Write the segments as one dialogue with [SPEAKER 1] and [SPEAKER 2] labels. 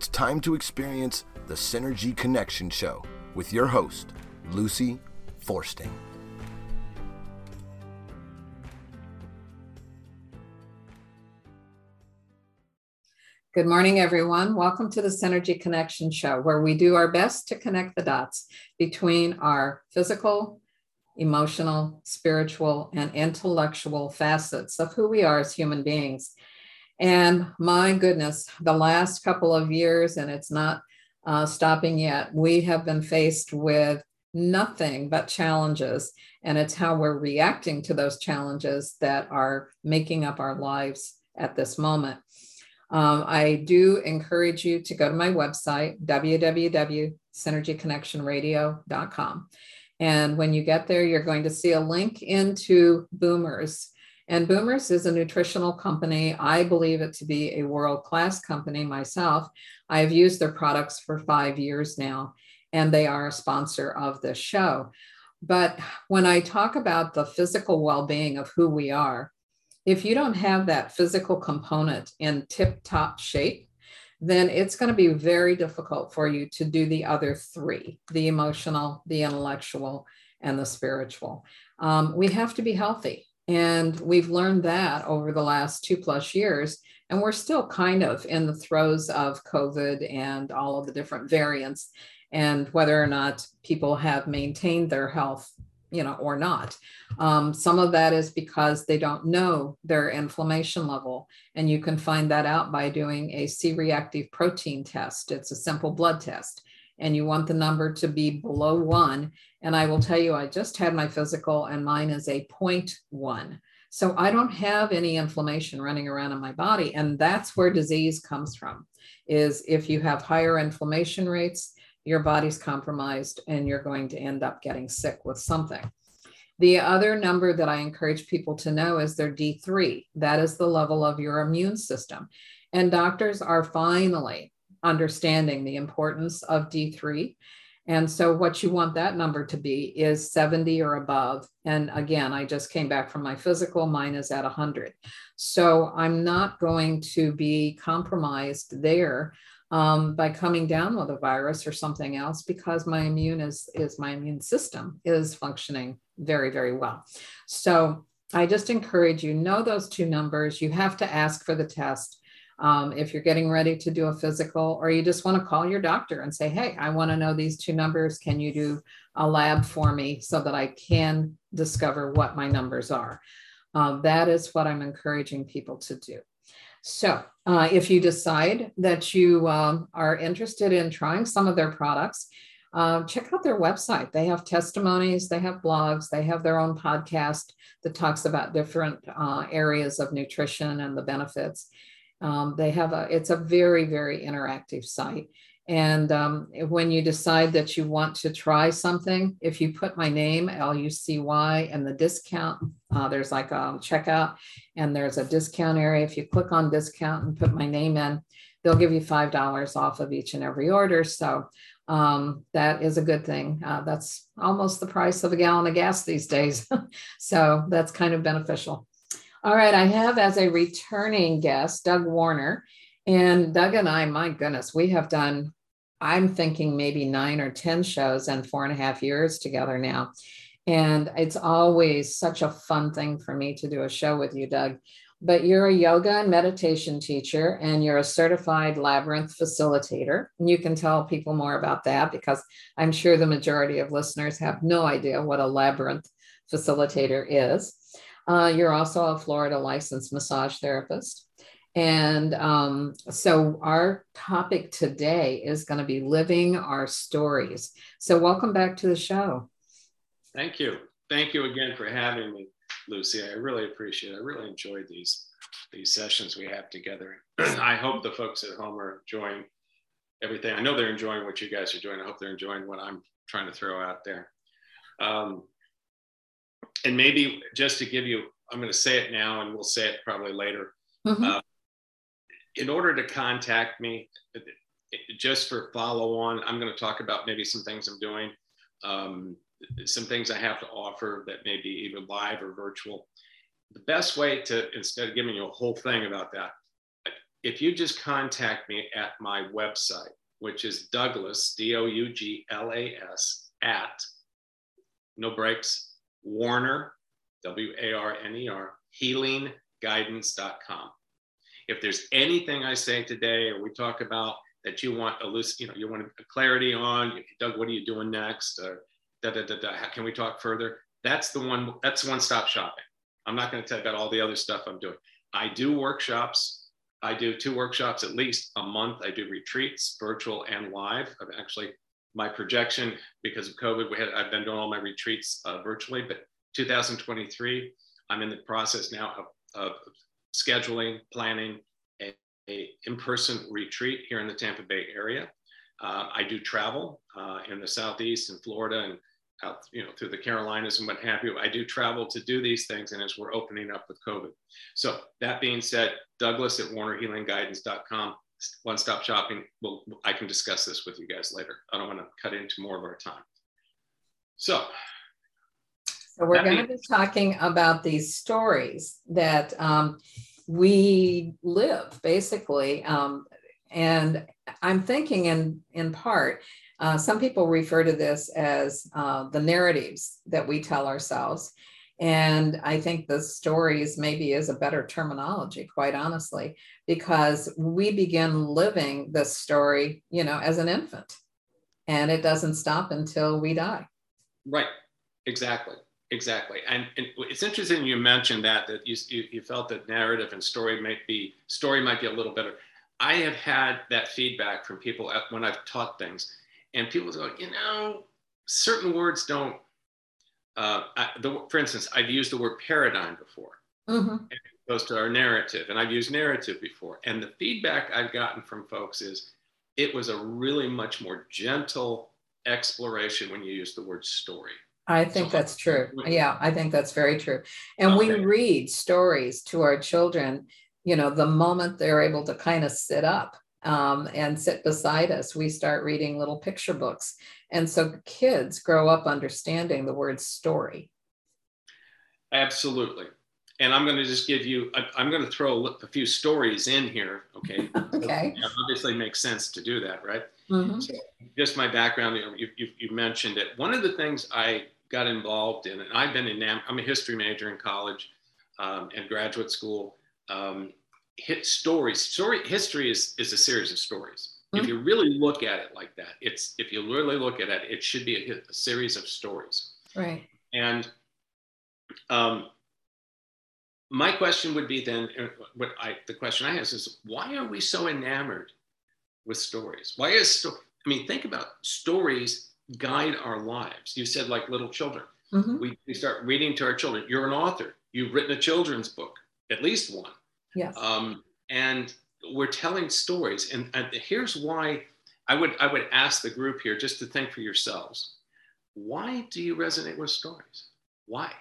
[SPEAKER 1] It's time to experience the Synergy Connection Show with your host, Lucy Forsting.
[SPEAKER 2] Good morning, everyone. Welcome to the Synergy Connection Show, where we do our best to connect the dots between our physical, emotional, spiritual, and intellectual facets of who we are as human beings. And my goodness, the last couple of years, and it's not uh, stopping yet, we have been faced with nothing but challenges. And it's how we're reacting to those challenges that are making up our lives at this moment. Um, I do encourage you to go to my website, www.synergyconnectionradio.com. And when you get there, you're going to see a link into Boomers. And Boomers is a nutritional company. I believe it to be a world class company myself. I have used their products for five years now, and they are a sponsor of this show. But when I talk about the physical well being of who we are, if you don't have that physical component in tip top shape, then it's going to be very difficult for you to do the other three the emotional, the intellectual, and the spiritual. Um, we have to be healthy. And we've learned that over the last two plus years. And we're still kind of in the throes of COVID and all of the different variants, and whether or not people have maintained their health you know, or not. Um, some of that is because they don't know their inflammation level. And you can find that out by doing a C reactive protein test. It's a simple blood test. And you want the number to be below one. And I will tell you, I just had my physical, and mine is a 0.1. So I don't have any inflammation running around in my body. And that's where disease comes from, is if you have higher inflammation rates, your body's compromised and you're going to end up getting sick with something. The other number that I encourage people to know is their D3. That is the level of your immune system. And doctors are finally understanding the importance of D3. And so, what you want that number to be is 70 or above. And again, I just came back from my physical, mine is at 100. So, I'm not going to be compromised there um, by coming down with a virus or something else because my immune is is my immune system is functioning very very well so i just encourage you know those two numbers you have to ask for the test um, if you're getting ready to do a physical or you just want to call your doctor and say hey i want to know these two numbers can you do a lab for me so that i can discover what my numbers are uh, that is what i'm encouraging people to do so, uh, if you decide that you um, are interested in trying some of their products, uh, check out their website. They have testimonies, they have blogs, they have their own podcast that talks about different uh, areas of nutrition and the benefits. Um, they have a, it's a very, very interactive site. And um, when you decide that you want to try something, if you put my name, L U C Y, and the discount, uh, there's like a checkout and there's a discount area. If you click on discount and put my name in, they'll give you $5 off of each and every order. So um, that is a good thing. Uh, that's almost the price of a gallon of gas these days. so that's kind of beneficial. All right, I have as a returning guest Doug Warner. And Doug and I, my goodness, we have done I'm thinking maybe nine or 10 shows and four and a half years together now. And it's always such a fun thing for me to do a show with you, Doug. But you're a yoga and meditation teacher, and you're a certified labyrinth facilitator. And you can tell people more about that because I'm sure the majority of listeners have no idea what a labyrinth facilitator is. Uh, you're also a Florida licensed massage therapist. And um, so our topic today is going to be living our stories. So, welcome back to the show.
[SPEAKER 3] Thank you. Thank you again for having me, Lucy. I really appreciate it. I really enjoyed these these sessions we have together. I hope the folks at home are enjoying everything. I know they're enjoying what you guys are doing. I hope they're enjoying what I'm trying to throw out there. Um, and maybe just to give you, I'm going to say it now, and we'll say it probably later. Mm-hmm. Uh, in order to contact me, just for follow on, I'm going to talk about maybe some things I'm doing, um, some things I have to offer that may be either live or virtual. The best way to, instead of giving you a whole thing about that, if you just contact me at my website, which is Douglas, D O U G L A S, at no breaks, Warner, W A R N E R, healingguidance.com. If there's anything I say today or we talk about that you want a loose, you know, you want clarity on, Doug, what are you doing next? Or da, da, da, da, can we talk further? That's the one, that's one stop shopping. I'm not going to tell you about all the other stuff I'm doing. I do workshops. I do two workshops at least a month. I do retreats, virtual and live. I've actually, my projection because of COVID, we had, I've been doing all my retreats uh, virtually, but 2023, I'm in the process now of, of scheduling, planning a, a in-person retreat here in the Tampa Bay area. Uh, I do travel uh, in the Southeast and Florida and out, you know, through the Carolinas and what have you. I do travel to do these things, and as we're opening up with COVID. So that being said, Douglas at WarnerHealingGuidance.com, one-stop shopping. Well, I can discuss this with you guys later. I don't want to cut into more of our time. So.
[SPEAKER 2] So we're going to be talking about these stories that um, we live, basically. Um, and I'm thinking in in part uh, some people refer to this as uh, the narratives that we tell ourselves. And I think the stories maybe is a better terminology, quite honestly, because we begin living this story, you know, as an infant, and it doesn't stop until we die.
[SPEAKER 3] Right. Exactly. Exactly. And, and it's interesting you mentioned that that you, you, you felt that narrative and story might be story might be a little better. I have had that feedback from people when I've taught things and people go, you know, certain words don't. Uh, I, the, for instance, I've used the word paradigm before, mm-hmm. it goes to our narrative, and I've used narrative before. And the feedback I've gotten from folks is it was a really much more gentle exploration when you use the word story.
[SPEAKER 2] I think so, that's true. Yeah, I think that's very true. And okay. we read stories to our children, you know, the moment they're able to kind of sit up um, and sit beside us, we start reading little picture books. And so kids grow up understanding the word story.
[SPEAKER 3] Absolutely. And I'm going to just give you, I'm going to throw a few stories in here. Okay.
[SPEAKER 2] okay.
[SPEAKER 3] It obviously makes sense to do that, right? Mm-hmm. So just my background, you, you, you, mentioned it. One of the things I got involved in, and I've been in, I'm a history major in college um, and graduate school. Um, hit stories. Story history is is a series of stories. Mm-hmm. If you really look at it like that, it's if you really look at it, it should be a, a series of stories.
[SPEAKER 2] Right.
[SPEAKER 3] And um, my question would be then, uh, what I the question I ask is, why are we so enamored with stories? Why is I mean, think about stories guide our lives. You said like little children. Mm-hmm. We, we start reading to our children. You're an author. You've written a children's book, at least one.
[SPEAKER 2] Yes.
[SPEAKER 3] Um, and we're telling stories. And, and here's why I would, I would ask the group here just to think for yourselves. Why do you resonate with stories? Why?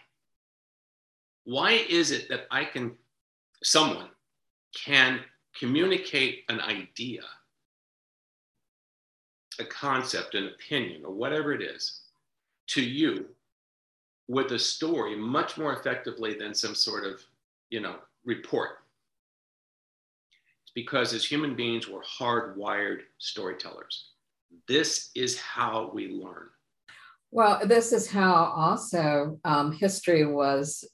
[SPEAKER 3] Why is it that I can, someone can communicate an idea, a concept, an opinion, or whatever it is to you with a story much more effectively than some sort of, you know, report because as human beings, we're hardwired storytellers. This is how we learn.
[SPEAKER 2] Well, this is how also um, history was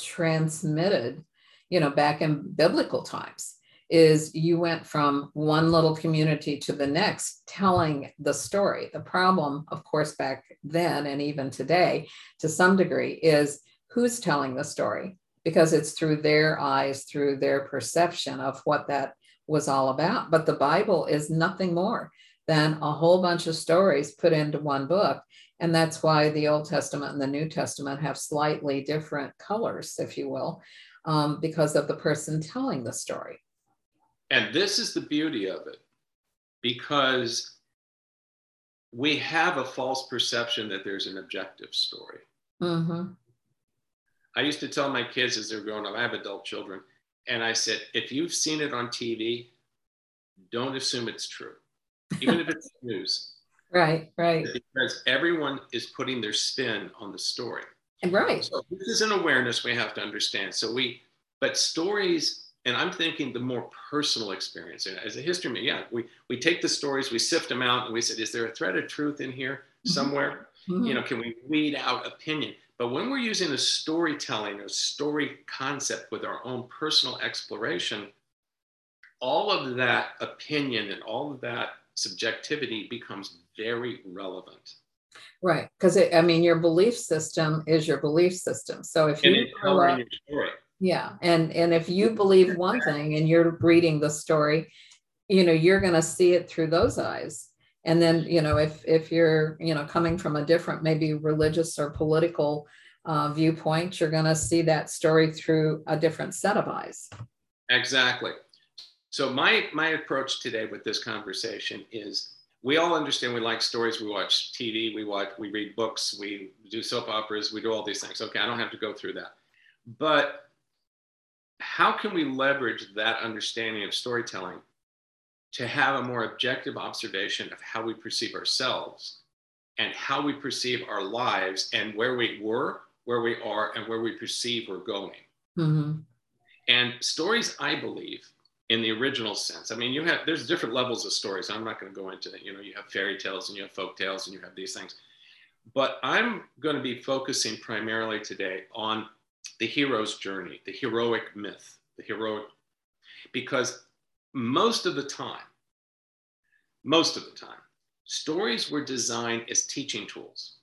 [SPEAKER 2] transmitted, you know, back in biblical times is you went from one little community to the next telling the story. The problem, of course, back then and even today, to some degree, is who's telling the story because it's through their eyes, through their perception of what that was all about. But the Bible is nothing more than a whole bunch of stories put into one book. And that's why the Old Testament and the New Testament have slightly different colors, if you will, um, because of the person telling the story.
[SPEAKER 3] And this is the beauty of it, because we have a false perception that there's an objective story. Mm-hmm. I used to tell my kids as they're growing up, I have adult children, and I said, if you've seen it on TV, don't assume it's true, even if it's news.
[SPEAKER 2] Right, right.
[SPEAKER 3] Because everyone is putting their spin on the story.
[SPEAKER 2] Right.
[SPEAKER 3] So this is an awareness we have to understand. So we, but stories, and I'm thinking the more personal experience. And as a history, man, yeah, we, we take the stories, we sift them out, and we said, is there a thread of truth in here mm-hmm. somewhere? Mm-hmm. You know, can we weed out opinion? But when we're using a storytelling or story concept with our own personal exploration, all of that opinion and all of that subjectivity becomes very relevant.
[SPEAKER 2] Right. Because I mean, your belief system is your belief system. So if you grow up, yeah, and and if you believe one thing and you're reading the story, you know, you're going to see it through those eyes. And then, you know, if if you're, you know, coming from a different, maybe religious or political uh, viewpoint, you're going to see that story through a different set of eyes.
[SPEAKER 3] Exactly. So my my approach today with this conversation is we all understand we like stories. We watch TV, we watch, we read books, we do soap operas, we do all these things. Okay, I don't have to go through that. But how can we leverage that understanding of storytelling to have a more objective observation of how we perceive ourselves and how we perceive our lives and where we were, where we are, and where we perceive we're going? Mm-hmm. And stories, I believe, in the original sense. I mean, you have there's different levels of stories. I'm not going to go into that. You know, you have fairy tales and you have folk tales and you have these things. But I'm going to be focusing primarily today on the hero's journey, the heroic myth, the heroic, because most of the time, most of the time, stories were designed as teaching tools.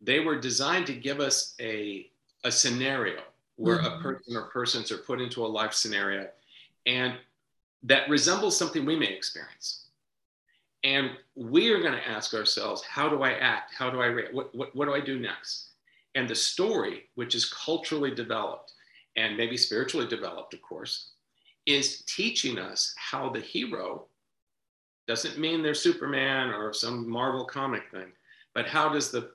[SPEAKER 3] They were designed to give us a, a scenario where mm-hmm. a person or persons are put into a life scenario and that resembles something we may experience. And we are going to ask ourselves, how do I act? How do I react? What, what, what do I do next? And the story, which is culturally developed and maybe spiritually developed, of course, is teaching us how the hero doesn't mean they're Superman or some Marvel comic thing, but how does the,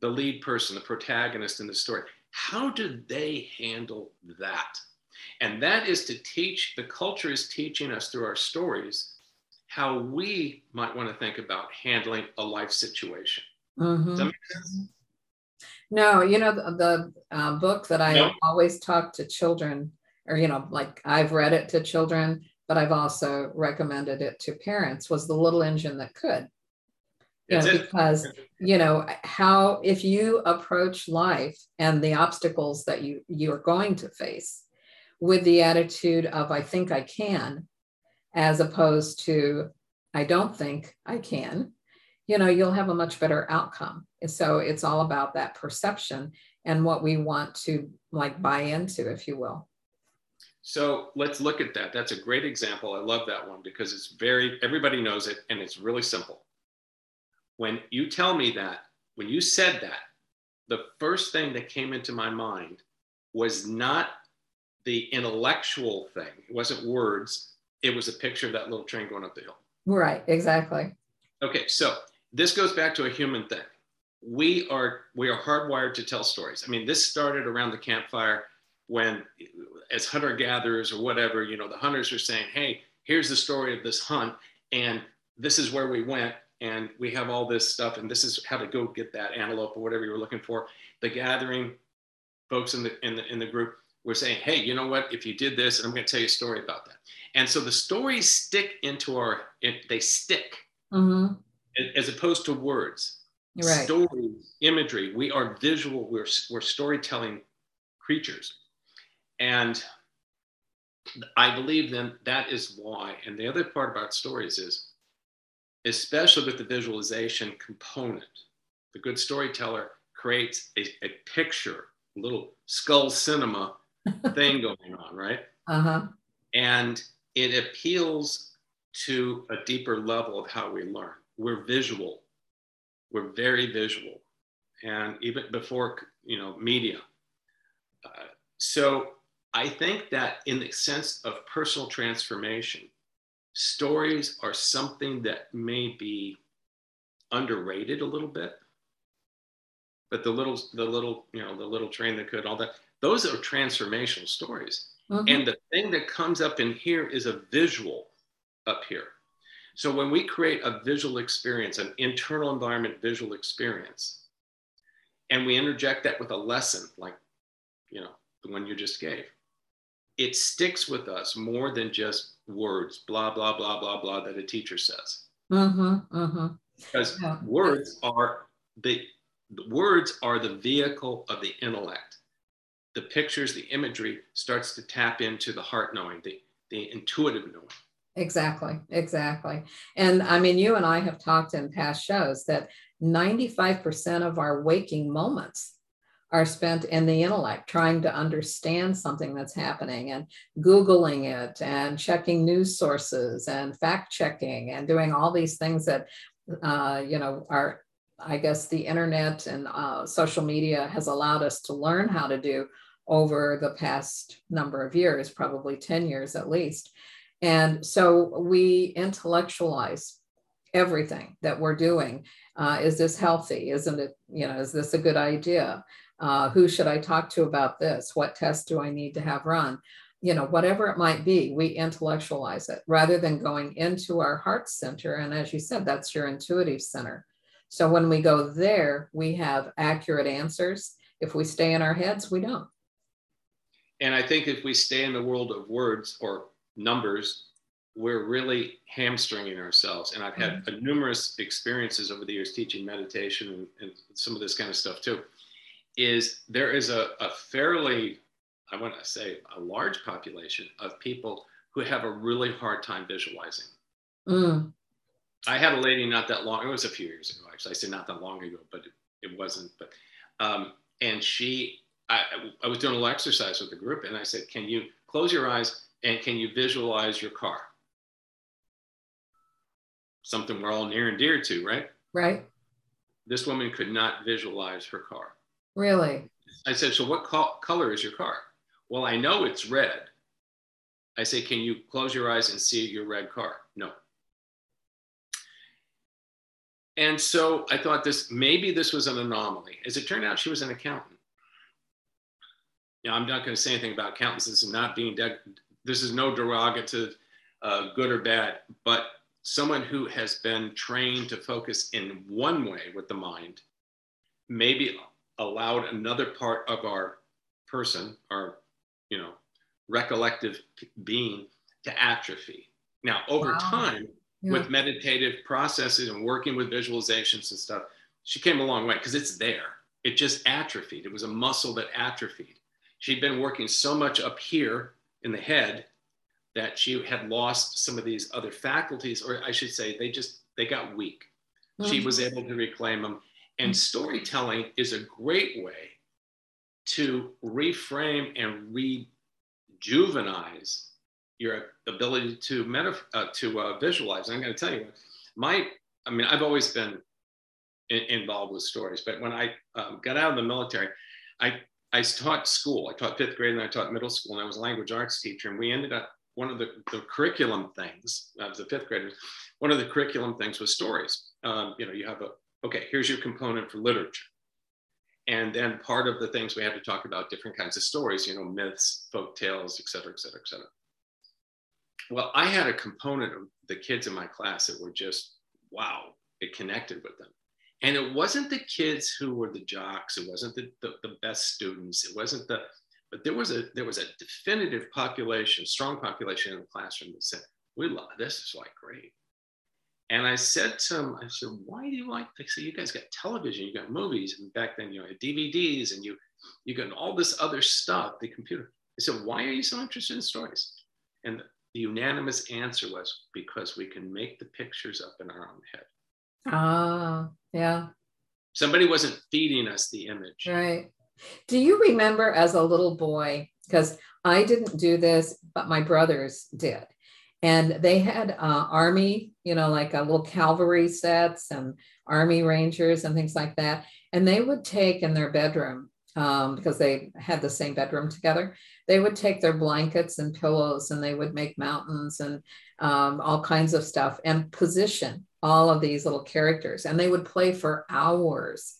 [SPEAKER 3] the lead person, the protagonist in the story, how do they handle that? And that is to teach, the culture is teaching us through our stories how we might want to think about handling a life situation. Mm-hmm.
[SPEAKER 2] No, you know, the, the uh, book that I no. always talk to children, or, you know, like I've read it to children, but I've also recommended it to parents, was The Little Engine That Could. You know, because, you know, how, if you approach life and the obstacles that you, you're going to face, with the attitude of I think I can, as opposed to I don't think I can, you know, you'll have a much better outcome. So it's all about that perception and what we want to like buy into, if you will.
[SPEAKER 3] So let's look at that. That's a great example. I love that one because it's very, everybody knows it and it's really simple. When you tell me that, when you said that, the first thing that came into my mind was not the intellectual thing. It wasn't words. It was a picture of that little train going up the hill.
[SPEAKER 2] Right, exactly.
[SPEAKER 3] Okay, so this goes back to a human thing. We are we are hardwired to tell stories. I mean, this started around the campfire when as hunter gatherers or whatever, you know, the hunters are saying, "Hey, here's the story of this hunt and this is where we went and we have all this stuff and this is how to go get that antelope or whatever you were looking for." The gathering folks in the in the in the group we're saying, hey, you know what? If you did this, and I'm going to tell you a story about that. And so the stories stick into our, they stick mm-hmm. as opposed to words. Right. Stories, imagery. We are visual. We're, we're storytelling creatures. And I believe then that is why. And the other part about stories is, especially with the visualization component, the good storyteller creates a, a picture, a little skull cinema thing going on, right? Uh-huh. And it appeals to a deeper level of how we learn. We're visual. We're very visual. And even before, you know, media. Uh, so I think that in the sense of personal transformation, stories are something that may be underrated a little bit but the little the little you know the little train that could all that those are transformational stories. Mm-hmm. And the thing that comes up in here is a visual up here. So when we create a visual experience, an internal environment visual experience, and we interject that with a lesson like, you know, the one you just gave, it sticks with us more than just words, blah, blah, blah, blah, blah, that a teacher says.
[SPEAKER 2] Mm-hmm, mm-hmm.
[SPEAKER 3] Because yeah. words are the, the words are the vehicle of the intellect. The pictures, the imagery starts to tap into the heart knowing, the, the intuitive knowing.
[SPEAKER 2] Exactly, exactly. And I mean, you and I have talked in past shows that 95% of our waking moments are spent in the intellect trying to understand something that's happening and googling it and checking news sources and fact checking and doing all these things that uh, you know are i guess the internet and uh, social media has allowed us to learn how to do over the past number of years probably 10 years at least. And so we intellectualize everything that we're doing. Uh, is this healthy? Isn't it you know is this a good idea uh, who should I talk to about this? What test do I need to have run? You know, whatever it might be, we intellectualize it rather than going into our heart center. And as you said, that's your intuitive center. So when we go there, we have accurate answers. If we stay in our heads, we don't.
[SPEAKER 3] And I think if we stay in the world of words or numbers, we're really hamstringing ourselves. And I've had mm-hmm. numerous experiences over the years teaching meditation and, and, some of this kind of stuff too is there is a, a fairly, I want to say, a large population of people who have a really hard time visualizing. Mm. I had a lady not that long, it was a few years ago, actually. I say not that long ago, but it, it wasn't. But, um, and she, I, I was doing a little exercise with the group and I said, Can you close your eyes and can you visualize your car? Something we're all near and dear to, right?
[SPEAKER 2] Right.
[SPEAKER 3] This woman could not visualize her car.
[SPEAKER 2] Really?
[SPEAKER 3] I said, so what co- color is your car? Well, I know it's red. I say, can you close your eyes and see your red car? No. And so I thought this maybe this was an anomaly. As it turned out, she was an accountant. Now I'm not going to say anything about accountants. This is not being de- this is no derogative, uh, good or bad, but someone who has been trained to focus in one way with the mind, maybe allowed another part of our person, our, you know, recollective being to atrophy. Now, over wow. time, yeah. with meditative processes and working with visualizations and stuff, she came a long way because it's there. It just atrophied. It was a muscle that atrophied. She'd been working so much up here in the head that she had lost some of these other faculties, or I should say, they just they got weak. Mm-hmm. She was able to reclaim them and storytelling is a great way to reframe and rejuvenize your ability to meta, uh, to uh, visualize. I'm going to tell you, my, I mean, I've always been in, involved with stories, but when I um, got out of the military, I, I taught school. I taught fifth grade and I taught middle school, and I was a language arts teacher. And we ended up one of the, the curriculum things. Was a fifth grader. One of the curriculum things was stories. Um, you know, you have a okay, here's your component for literature. And then part of the things we had to talk about different kinds of stories, you know, myths, folk tales, et cetera, et cetera, et cetera. Well, I had a component of the kids in my class that were just, wow, it connected with them. And it wasn't the kids who were the jocks, it wasn't the, the, the best students, it wasn't the, but there was a there was a definitive population, strong population in the classroom that said, we love this is like great. And I said to him, I said, why do you like this? So you guys got television, you got movies, and back then you had DVDs and you you got all this other stuff, the computer. I said, why are you so interested in stories? And the unanimous answer was because we can make the pictures up in our own head.
[SPEAKER 2] Ah, yeah.
[SPEAKER 3] Somebody wasn't feeding us the image.
[SPEAKER 2] Right. Do you remember as a little boy? Because I didn't do this, but my brothers did and they had uh, army you know like a little cavalry sets and army rangers and things like that. And they would take in their bedroom um, because they had the same bedroom together they would take their blankets and pillows and they would make mountains and um, all kinds of stuff and position all of these little characters. And they would play for hours.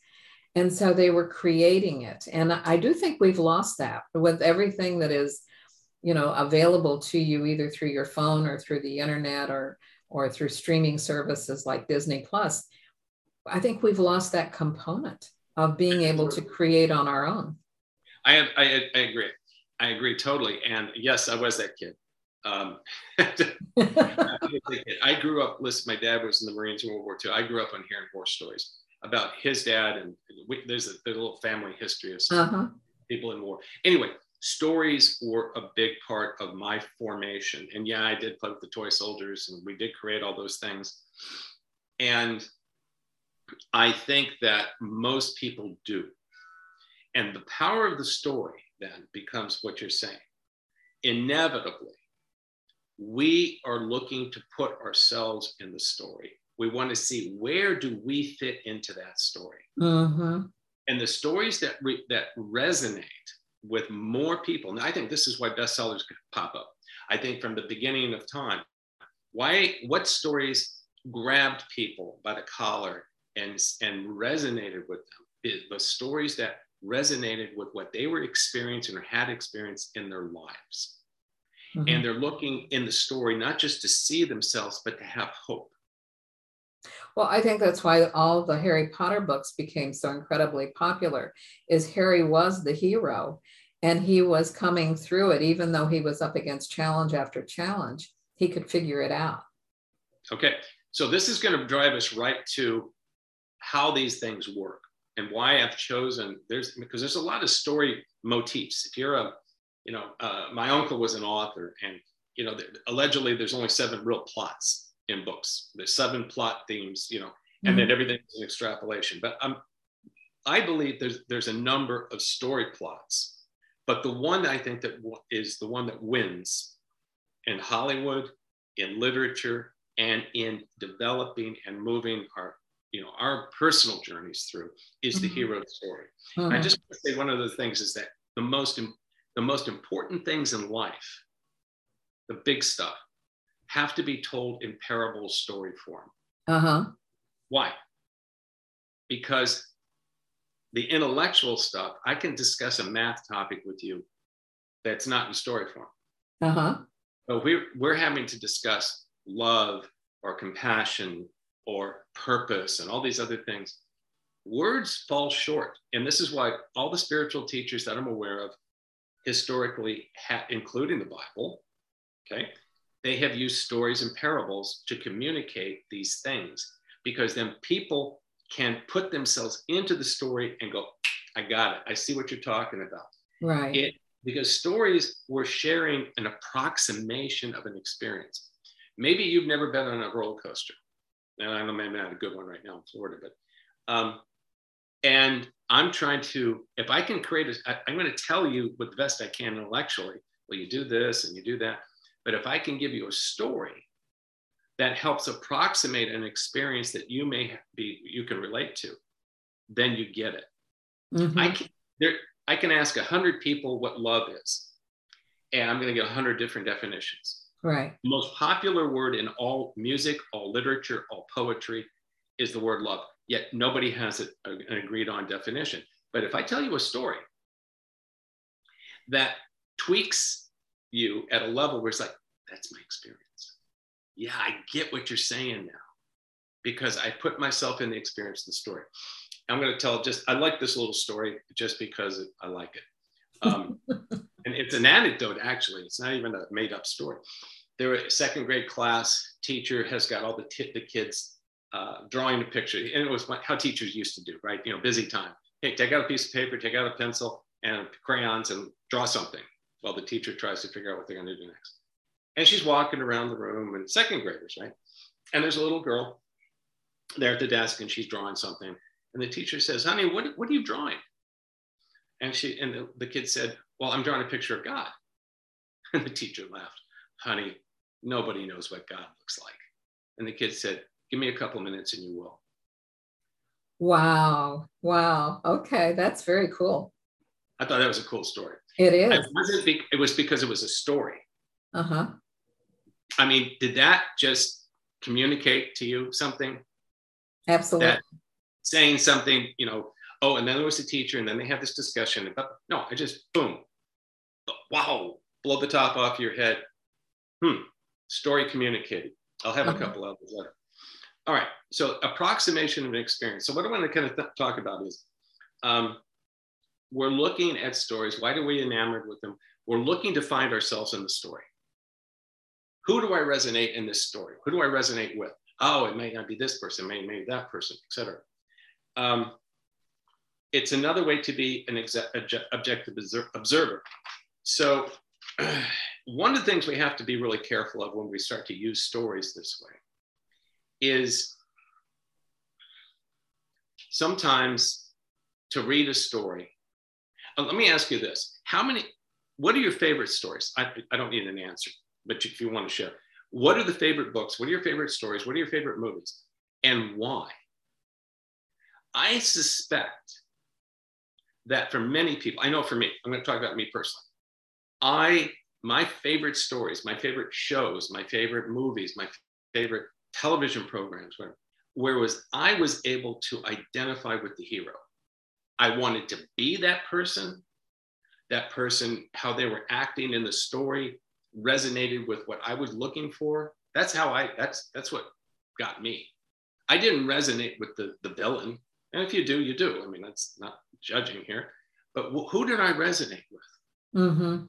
[SPEAKER 2] And so they were creating it. And i do think we've lost that with everything that is you know available to you either through your phone or through the internet or or through streaming services like Disney Plus, I think we've lost that component of being able to create on our own.
[SPEAKER 3] I, I, I agree. I agree totally. And yes, I was that kid. Um, I grew up, listen, my dad was in the Marines in World War II. I grew up on hearing war stories about his dad, and we, there's, a, there's a little family history of uh-huh. people in war. Anyway, stories were a big part of my formation. And yeah, I did play with the toy soldiers, and we did create all those things. And I think that most people do. And the power of the story then becomes what you're saying. Inevitably, we are looking to put ourselves in the story. We want to see where do we fit into that story. Mm-hmm. And the stories that re- that resonate with more people. Now, I think this is why bestsellers pop up. I think from the beginning of time, why what stories grabbed people by the collar and and resonated with them? It, the stories that resonated with what they were experiencing or had experienced in their lives. Mm-hmm. And they're looking in the story not just to see themselves, but to have hope.
[SPEAKER 2] Well, I think that's why all the Harry Potter books became so incredibly popular is Harry was the hero and he was coming through it even though he was up against challenge after challenge, he could figure it out.
[SPEAKER 3] Okay. So this is going to drive us right to how these things work and why I've chosen there's because there's a lot of story motifs. If you're a you know, uh, my uncle was an author, and you know, allegedly there's only seven real plots in books. There's seven plot themes, you know, mm-hmm. and then mm-hmm. everything's an extrapolation. But um, I believe there's there's a number of story plots, but the one I think that is the one that wins in Hollywood, in literature, and in developing and moving our you know our personal journeys through is the mm-hmm. hero story. Mm-hmm. I just want to say one of the things is that the most the most important things in life, the big stuff, have to be told in parable story form. Uh huh. Why? Because the intellectual stuff, I can discuss a math topic with you that's not in story form. Uh huh. But we're, we're having to discuss love or compassion or purpose and all these other things. Words fall short. And this is why all the spiritual teachers that I'm aware of historically, ha- including the Bible, okay, they have used stories and parables to communicate these things because then people can put themselves into the story and go, I got it. I see what you're talking about.
[SPEAKER 2] Right.
[SPEAKER 3] It, because stories were sharing an approximation of an experience. Maybe you've never been on a roller coaster. And I know maybe not a good one right now in Florida, but um, and I'm trying to, if I can create a, I, I'm going to tell you with the best I can intellectually, well, you do this and you do that. But if I can give you a story that helps approximate an experience that you may be, you can relate to, then you get it. Mm-hmm. I can, there, I can ask a hundred people what love is, and I'm going to get a hundred different definitions.
[SPEAKER 2] Right.
[SPEAKER 3] The most popular word in all music, all literature, all poetry is the word love yet nobody has an agreed on definition. But if I tell you a story that tweaks you at a level where it's like, that's my experience. Yeah, I get what you're saying now because I put myself in the experience of the story. I'm going to tell just, I like this little story just because I like it. Um, and it's an anecdote, actually. It's not even a made up story. There, a second grade class teacher has got all the, t- the kids uh, drawing a picture. And it was how teachers used to do, right? You know, busy time. Hey, take out a piece of paper, take out a pencil and crayons and draw something while the teacher tries to figure out what they're going to do next. And she's walking around the room and second graders, right? And there's a little girl there at the desk and she's drawing something. And the teacher says, honey, what, what are you drawing? And she and the, the kid said, well, I'm drawing a picture of God. And the teacher laughed, honey, nobody knows what God looks like. And the kid said, Give me a couple minutes and you will.
[SPEAKER 2] Wow. Wow. Okay. That's very cool.
[SPEAKER 3] I thought that was a cool story.
[SPEAKER 2] It is.
[SPEAKER 3] It, wasn't be- it was because it was a story. Uh huh. I mean, did that just communicate to you something?
[SPEAKER 2] Absolutely. That
[SPEAKER 3] saying something, you know, oh, and then there was a teacher, and then they had this discussion. About, no, I just, boom, wow, blow the top off your head. Hmm, story communicated. I'll have uh-huh. a couple others later. All right. So approximation of an experience. So what I want to kind of th- talk about is um, we're looking at stories. Why do we enamored with them? we're looking to find ourselves in the story. Who do I resonate in this story? Who do I resonate with? Oh, it may not be this person, maybe, maybe that person, etc. Um, it's another way to be an objective observer. So, one of the things we have to be really careful of when we start to use stories this way is sometimes to read a story. Let me ask you this How many, what are your favorite stories? I, I don't need an answer, but if you want to share, what are the favorite books? What are your favorite stories? What are your favorite movies? And why? I suspect that for many people, I know for me, I'm going to talk about me personally. I, my favorite stories, my favorite shows, my favorite movies, my favorite television programs, where, where was I was able to identify with the hero. I wanted to be that person. That person, how they were acting in the story resonated with what I was looking for. That's how I, that's, that's what got me. I didn't resonate with the, the villain. And if you do, you do. I mean, that's not judging here, but who did I resonate with?
[SPEAKER 2] Mm-hmm.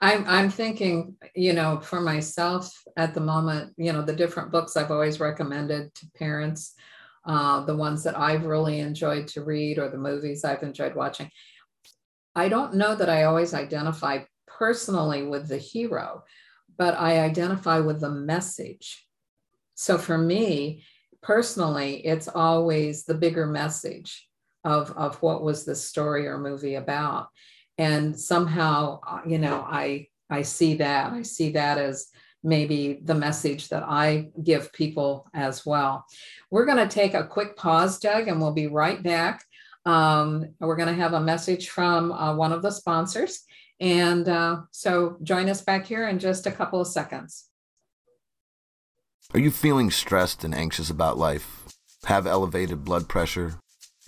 [SPEAKER 2] I'm, I'm thinking, you know, for myself at the moment, you know, the different books I've always recommended to parents, uh, the ones that I've really enjoyed to read or the movies I've enjoyed watching. I don't know that I always identify personally with the hero, but I identify with the message. So for me, personally, it's always the bigger message of, of what was the story or movie about. And somehow, uh, you know, I I see that. I see that as maybe the message that I give people as well. We're going to take a quick pause, Doug, and we'll be right back. Um, we're going to have a message from uh, one of the sponsors. And uh, so join us back here in just a couple of seconds.
[SPEAKER 1] Are you feeling stressed and anxious about life? Have elevated blood pressure?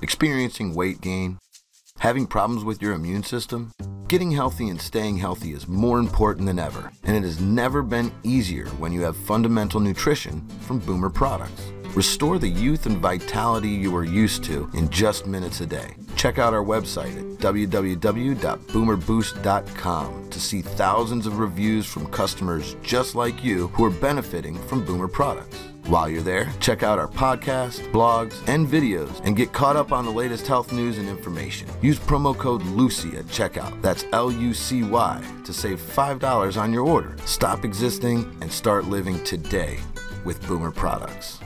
[SPEAKER 1] Experiencing weight gain? Having problems with your immune system? Getting healthy and staying healthy is more important than ever, and it has never been easier when you have fundamental nutrition from Boomer products. Restore the youth and vitality you are used to in just minutes a day. Check out our website at www.boomerboost.com to see thousands of reviews from customers just like you who are benefiting from Boomer products. While you're there, check out our podcasts, blogs, and videos and get caught up on the latest health news and information. Use promo code LUCY at checkout. That's L U C Y to save $5 on your order. Stop existing and start living today with Boomer products.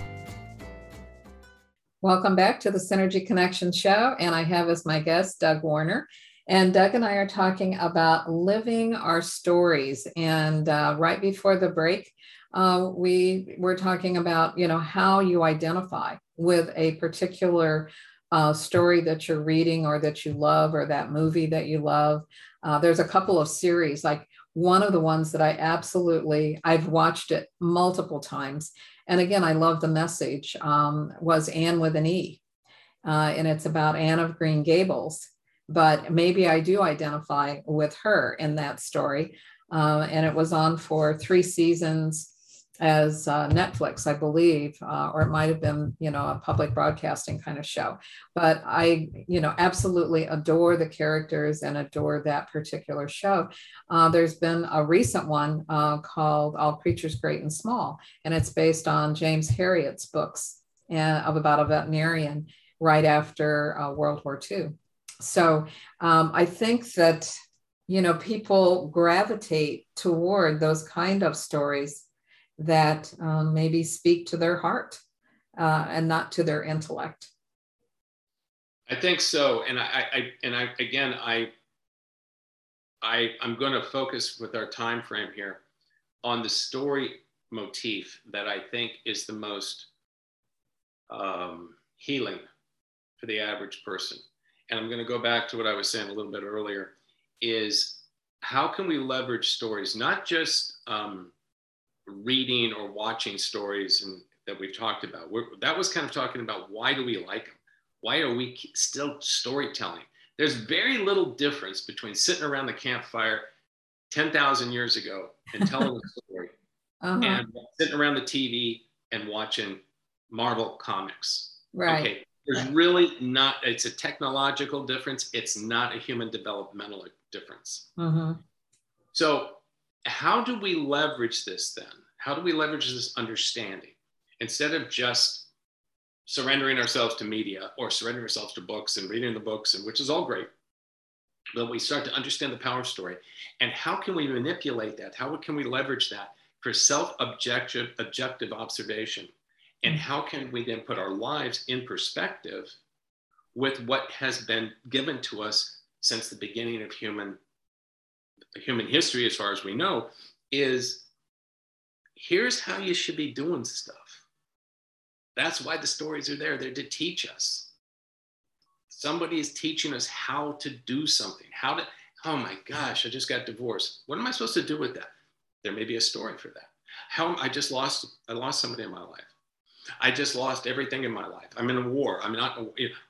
[SPEAKER 2] Welcome back to the Synergy Connection Show. And I have as my guest Doug Warner. And Doug and I are talking about living our stories. And uh, right before the break, uh, we were talking about, you know, how you identify with a particular uh, story that you're reading or that you love or that movie that you love. Uh, there's a couple of series, like one of the ones that I absolutely, I've watched it multiple times and again, I love the message, um, was Anne with an E. Uh, and it's about Anne of Green Gables. But maybe I do identify with her in that story. Uh, and it was on for three seasons as uh, Netflix, I believe, uh, or it might have been, you know, a public broadcasting kind of show. But I, you know, absolutely adore the characters and adore that particular show. Uh, there's been a recent one uh, called All Creatures Great and Small, and it's based on James Herriot's books uh, of about a veterinarian right after uh, World War II. So um, I think that, you know, people gravitate toward those kind of stories that um, maybe speak to their heart uh, and not to their intellect.
[SPEAKER 3] I think so, and I, I and I again I I I'm going to focus with our time frame here on the story motif that I think is the most um, healing for the average person. And I'm going to go back to what I was saying a little bit earlier: is how can we leverage stories, not just um, reading or watching stories and that we've talked about. We're, that was kind of talking about why do we like them? Why are we still storytelling? There's very little difference between sitting around the campfire 10,000 years ago and telling a story uh-huh. and sitting around the TV and watching Marvel comics.
[SPEAKER 2] Right. Okay.
[SPEAKER 3] There's really not, it's a technological difference. It's not a human developmental difference.
[SPEAKER 2] Uh-huh.
[SPEAKER 3] So, how do we leverage this then? How do we leverage this understanding instead of just surrendering ourselves to media or surrendering ourselves to books and reading the books, and which is all great, but we start to understand the power story and how can we manipulate that? How can we leverage that for self-objective objective observation? And how can we then put our lives in perspective with what has been given to us since the beginning of human human history, as far as we know, is here's how you should be doing stuff. That's why the stories are there. They're to teach us. Somebody is teaching us how to do something, how to, oh my gosh, I just got divorced. What am I supposed to do with that? There may be a story for that. How I just lost, I lost somebody in my life. I just lost everything in my life. I'm in a war. I'm not,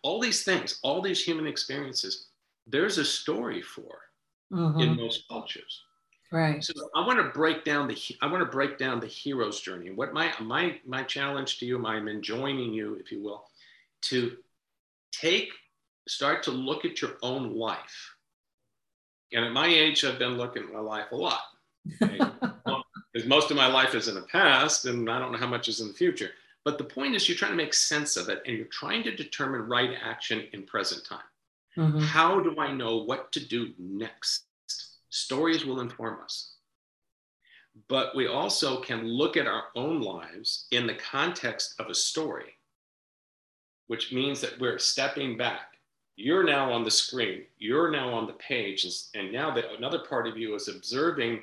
[SPEAKER 3] all these things, all these human experiences, there's a story for mm-hmm. in most cultures.
[SPEAKER 2] Right.
[SPEAKER 3] So I want to break down the I want to break down the hero's journey. What my my my challenge to you, I'm enjoining you, if you will, to take start to look at your own life. And at my age, I've been looking at my life a lot. Because most of my life is in the past, and I don't know how much is in the future. But the point is, you're trying to make sense of it, and you're trying to determine right action in present time. Mm-hmm. How do I know what to do next? Stories will inform us. But we also can look at our own lives in the context of a story, which means that we're stepping back. You're now on the screen, you're now on the page, and now another part of you is observing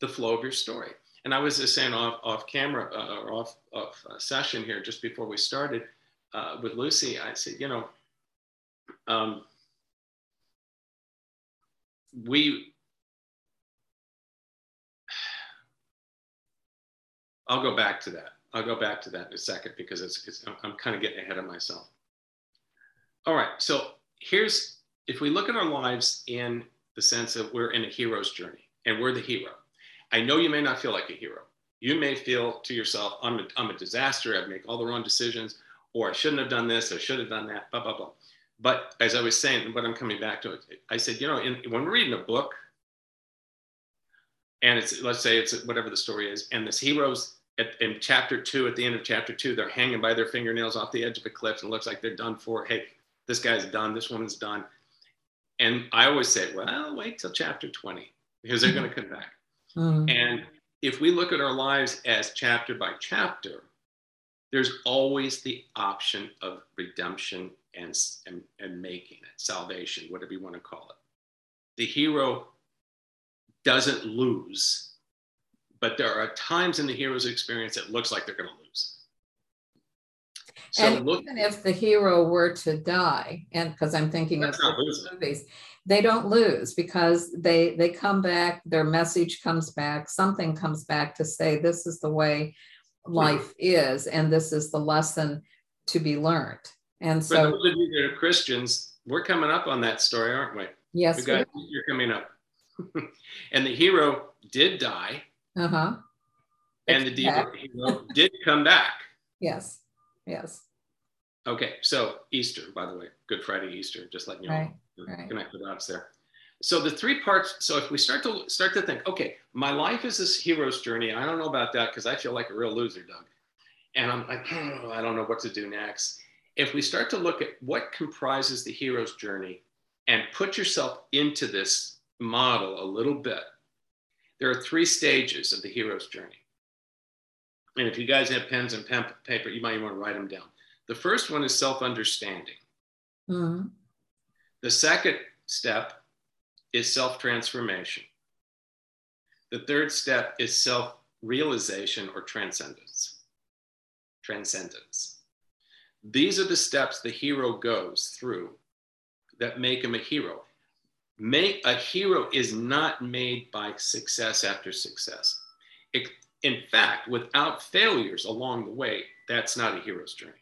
[SPEAKER 3] the flow of your story. And I was just saying off, off camera uh, or off, off uh, session here just before we started uh, with Lucy, I said, you know, um, we I'll go back to that. I'll go back to that in a second because it's, it's I'm kind of getting ahead of myself. All right, so here's if we look at our lives in the sense that we're in a hero's journey and we're the hero. I know you may not feel like a hero. You may feel to yourself, I'm a, I'm a disaster. I make all the wrong decisions, or I shouldn't have done this, I should have done that, blah, blah, blah. But as I was saying, what I'm coming back to, I said, you know, in, when we're reading a book, and it's let's say it's whatever the story is, and this hero's at, in chapter two, at the end of chapter two, they're hanging by their fingernails off the edge of a cliff, and it looks like they're done for. Hey, this guy's done, this woman's done. And I always say, well, wait till chapter 20 because they're going to come back. Mm-hmm. And if we look at our lives as chapter by chapter, there's always the option of redemption and, and, and making it, salvation, whatever you want to call it. The hero doesn't lose, but there are times in the hero's experience it looks like they're going to lose.
[SPEAKER 2] So and look, even if the hero were to die, and because I'm thinking of movies, they don't lose because they they come back. Their message comes back. Something comes back to say this is the way life is, and this is the lesson to be learned. And so,
[SPEAKER 3] for those of you that are Christians, we're coming up on that story, aren't we?
[SPEAKER 2] Yes,
[SPEAKER 3] you guys, you're coming up. and the hero did die.
[SPEAKER 2] Uh huh.
[SPEAKER 3] And the hero did come back.
[SPEAKER 2] Yes. Yes.
[SPEAKER 3] Okay, so Easter, by the way, Good Friday, Easter, just letting you right. know, right. connect the dots there. So the three parts. So if we start to start to think, okay, my life is this hero's journey. I don't know about that because I feel like a real loser, Doug. And I'm like, oh, I don't know what to do next if we start to look at what comprises the hero's journey and put yourself into this model a little bit, there are three stages of the hero's journey. And if you guys have pens and pen, paper, you might want to write them down. The first one is self understanding. Mm-hmm. The second step is self transformation. The third step is self realization or transcendence. Transcendence. These are the steps the hero goes through that make him a hero. Make a hero is not made by success after success. It, in fact, without failures along the way, that's not a hero's journey.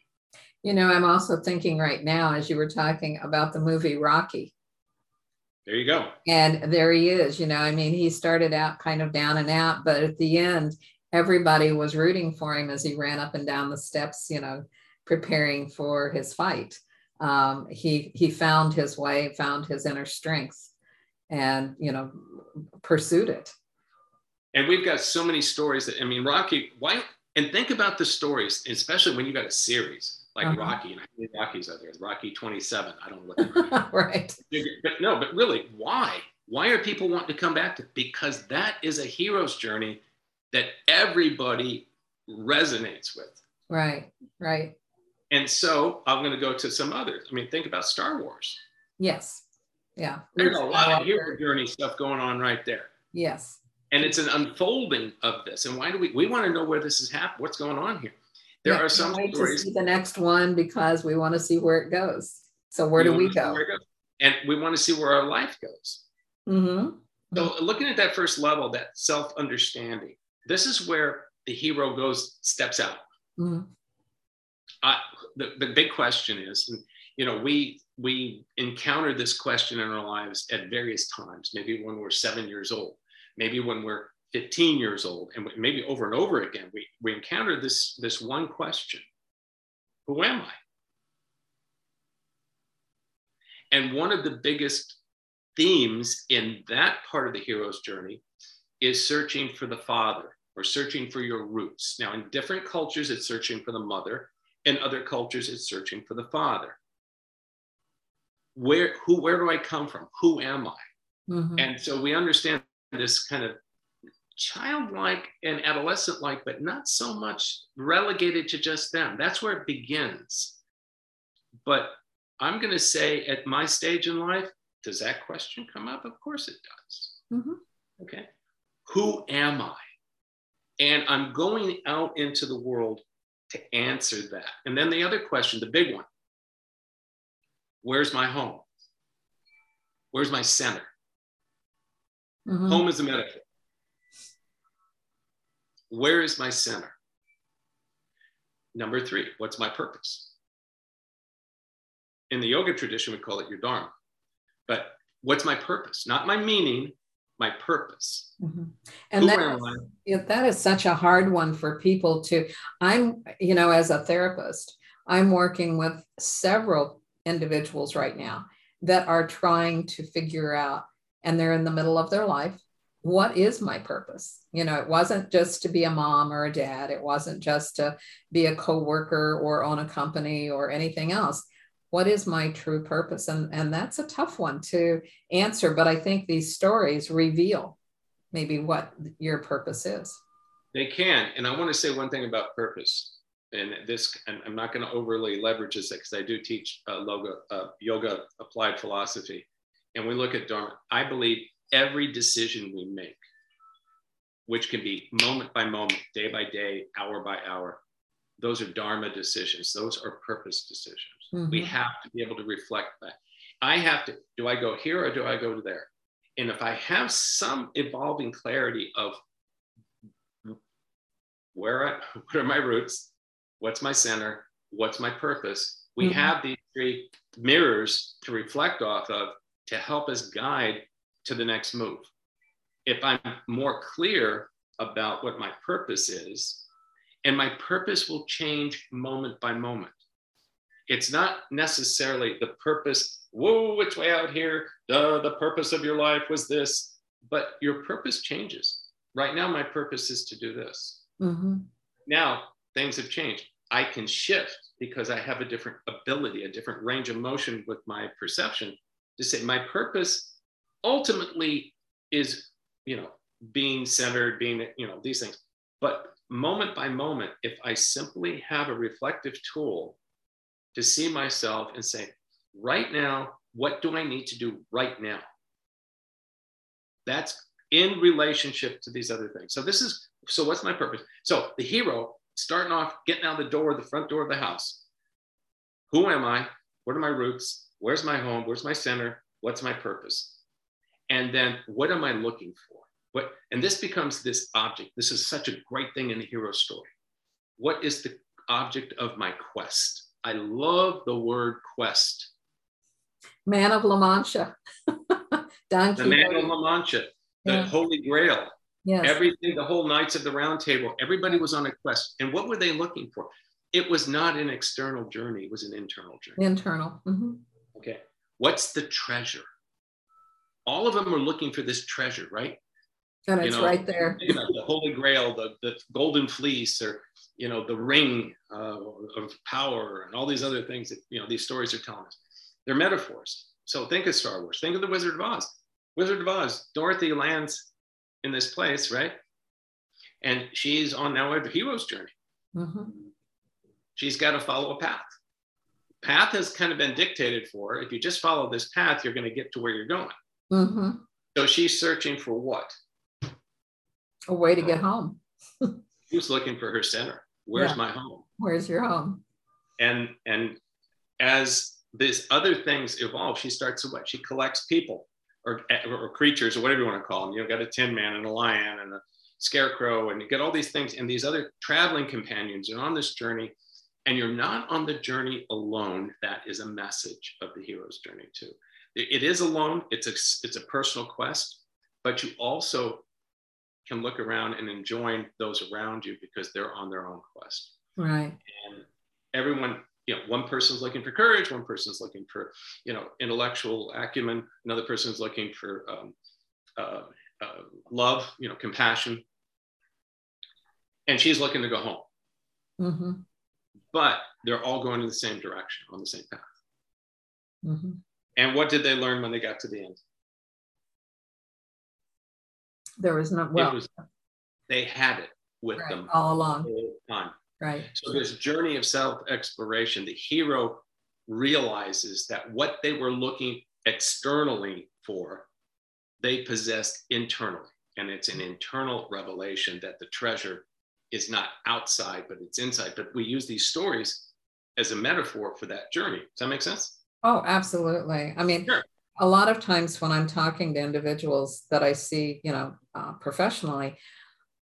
[SPEAKER 2] You know, I'm also thinking right now, as you were talking about the movie Rocky.
[SPEAKER 3] There you go.
[SPEAKER 2] And there he is. You know, I mean, he started out kind of down and out, but at the end, everybody was rooting for him as he ran up and down the steps, you know, preparing for his fight. Um, he he found his way, found his inner strength, and you know pursued it.
[SPEAKER 3] And we've got so many stories that I mean, Rocky. Why? And think about the stories, especially when you got a series like uh-huh. Rocky. And how many Rockies out there? Rocky 27. I don't know
[SPEAKER 2] what. right.
[SPEAKER 3] But no, but really, why? Why are people wanting to come back to? Because that is a hero's journey that everybody resonates with.
[SPEAKER 2] Right. Right.
[SPEAKER 3] And so I'm going to go to some others. I mean, think about Star Wars.
[SPEAKER 2] Yes. Yeah.
[SPEAKER 3] There's a lot of hero journey stuff going on right there.
[SPEAKER 2] Yes.
[SPEAKER 3] And it's an unfolding of this. And why do we we want to know where this is happening? What's going on here? There yeah, are some stories.
[SPEAKER 2] the next one because we want to see where it goes. So where we do we go?
[SPEAKER 3] And we want to see where our life goes.
[SPEAKER 2] Mm-hmm.
[SPEAKER 3] So looking at that first level, that self-understanding, this is where the hero goes, steps out.
[SPEAKER 2] Mm-hmm.
[SPEAKER 3] Uh, the, the big question is, you know, we we encounter this question in our lives at various times, maybe when we're seven years old, maybe when we're 15 years old, and maybe over and over again, we, we encounter this, this one question Who am I? And one of the biggest themes in that part of the hero's journey is searching for the father or searching for your roots. Now, in different cultures, it's searching for the mother. In other cultures, it's searching for the father where who where do I come from? Who am I?
[SPEAKER 2] Mm-hmm.
[SPEAKER 3] And so we understand this kind of childlike and adolescent like, but not so much relegated to just them. That's where it begins. But I'm going to say at my stage in life, does that question come up? Of course it does.
[SPEAKER 2] Mm-hmm.
[SPEAKER 3] Okay. Who am I? And I'm going out into the world to answer that. And then the other question, the big one Where's my home? Where's my center?
[SPEAKER 2] Mm-hmm.
[SPEAKER 3] Home is a metaphor. Where is my center? Number three, what's my purpose? In the yoga tradition, we call it your dharma. But what's my purpose? Not my meaning, my purpose.
[SPEAKER 2] Mm-hmm. And that is, that is such a hard one for people to. I'm, you know, as a therapist, I'm working with several individuals right now that are trying to figure out, and they're in the middle of their life, what is my purpose? You know, it wasn't just to be a mom or a dad, it wasn't just to be a co-worker or own a company or anything else. What is my true purpose? And, and that's a tough one to answer, but I think these stories reveal maybe what your purpose is.
[SPEAKER 3] They can. And I want to say one thing about purpose and this, and I'm not going to overly leverage this because I do teach uh, logo, uh, yoga applied philosophy. And we look at Dharma. I believe every decision we make, which can be moment by moment, day by day, hour by hour, those are Dharma decisions. Those are purpose decisions. Mm-hmm. We have to be able to reflect that. I have to, do I go here or do I go there? And if I have some evolving clarity of where I, what are my roots, what's my center, what's my purpose. We mm-hmm. have these three mirrors to reflect off of to help us guide to the next move. If I'm more clear about what my purpose is, and my purpose will change moment by moment. It's not necessarily the purpose, whoa, which way out here? Duh, the purpose of your life was this, but your purpose changes. Right now, my purpose is to do this.
[SPEAKER 2] Mm-hmm.
[SPEAKER 3] Now, things have changed. I can shift because I have a different ability, a different range of motion with my perception to say my purpose ultimately is, you know, being centered, being, you know, these things. But moment by moment, if I simply have a reflective tool to see myself and say, right now, what do I need to do right now? That's in relationship to these other things. So this is so what's my purpose? So the hero starting off, getting out the door, the front door of the house. Who am I? What are my roots? Where's my home? Where's my center? What's my purpose? And then what am I looking for? What, and this becomes this object. This is such a great thing in the hero story. What is the object of my quest? I love the word quest.
[SPEAKER 2] Man of La Mancha.
[SPEAKER 3] Don the man of La Mancha, the yeah. Holy Grail.
[SPEAKER 2] Yes.
[SPEAKER 3] Everything, the whole Knights of the Round Table, everybody was on a quest. And what were they looking for? It was not an external journey, it was an internal journey.
[SPEAKER 2] Internal. Mm-hmm.
[SPEAKER 3] Okay. What's the treasure? All of them are looking for this treasure, right?
[SPEAKER 2] And it's know, right there.
[SPEAKER 3] You know, the Holy Grail, the, the Golden Fleece, or you know, the Ring uh, of Power, and all these other things that you know these stories are telling us. They're metaphors. So think of Star Wars. Think of the Wizard of Oz. Wizard of Oz. Dorothy lands in this place, right? And she's on now a hero's journey. Mm-hmm. She's got to follow a path. Path has kind of been dictated for. If you just follow this path, you're going to get to where you're going. Mm-hmm. So she's searching for what?
[SPEAKER 2] A way to uh, get home.
[SPEAKER 3] She's looking for her center. Where's yeah. my home?
[SPEAKER 2] Where's your home?
[SPEAKER 3] And and as these other things evolve, she starts to what? She collects people or, or creatures or whatever you want to call them. You've got a tin man and a lion and a scarecrow, and you get all these things and these other traveling companions. You're on this journey, and you're not on the journey alone. That is a message of the hero's journey too. It is alone. It's a it's a personal quest, but you also can look around and enjoy those around you because they're on their own quest.
[SPEAKER 2] Right.
[SPEAKER 3] And everyone, you know, one person's looking for courage, one person's looking for, you know, intellectual acumen, another person's looking for um, uh, uh, love, you know, compassion, and she's looking to go home. Mm-hmm. But they're all going in the same direction on the same path. Mm-hmm. And what did they learn when they got to the end?
[SPEAKER 2] There was not well. Was,
[SPEAKER 3] they had it with
[SPEAKER 2] right,
[SPEAKER 3] them
[SPEAKER 2] all along.
[SPEAKER 3] The time.
[SPEAKER 2] Right.
[SPEAKER 3] So this journey of self-exploration, the hero realizes that what they were looking externally for, they possessed internally. And it's an internal revelation that the treasure is not outside, but it's inside. But we use these stories as a metaphor for that journey. Does that make sense?
[SPEAKER 2] Oh, absolutely. I mean, sure. A lot of times when I'm talking to individuals that I see, you know, uh, professionally,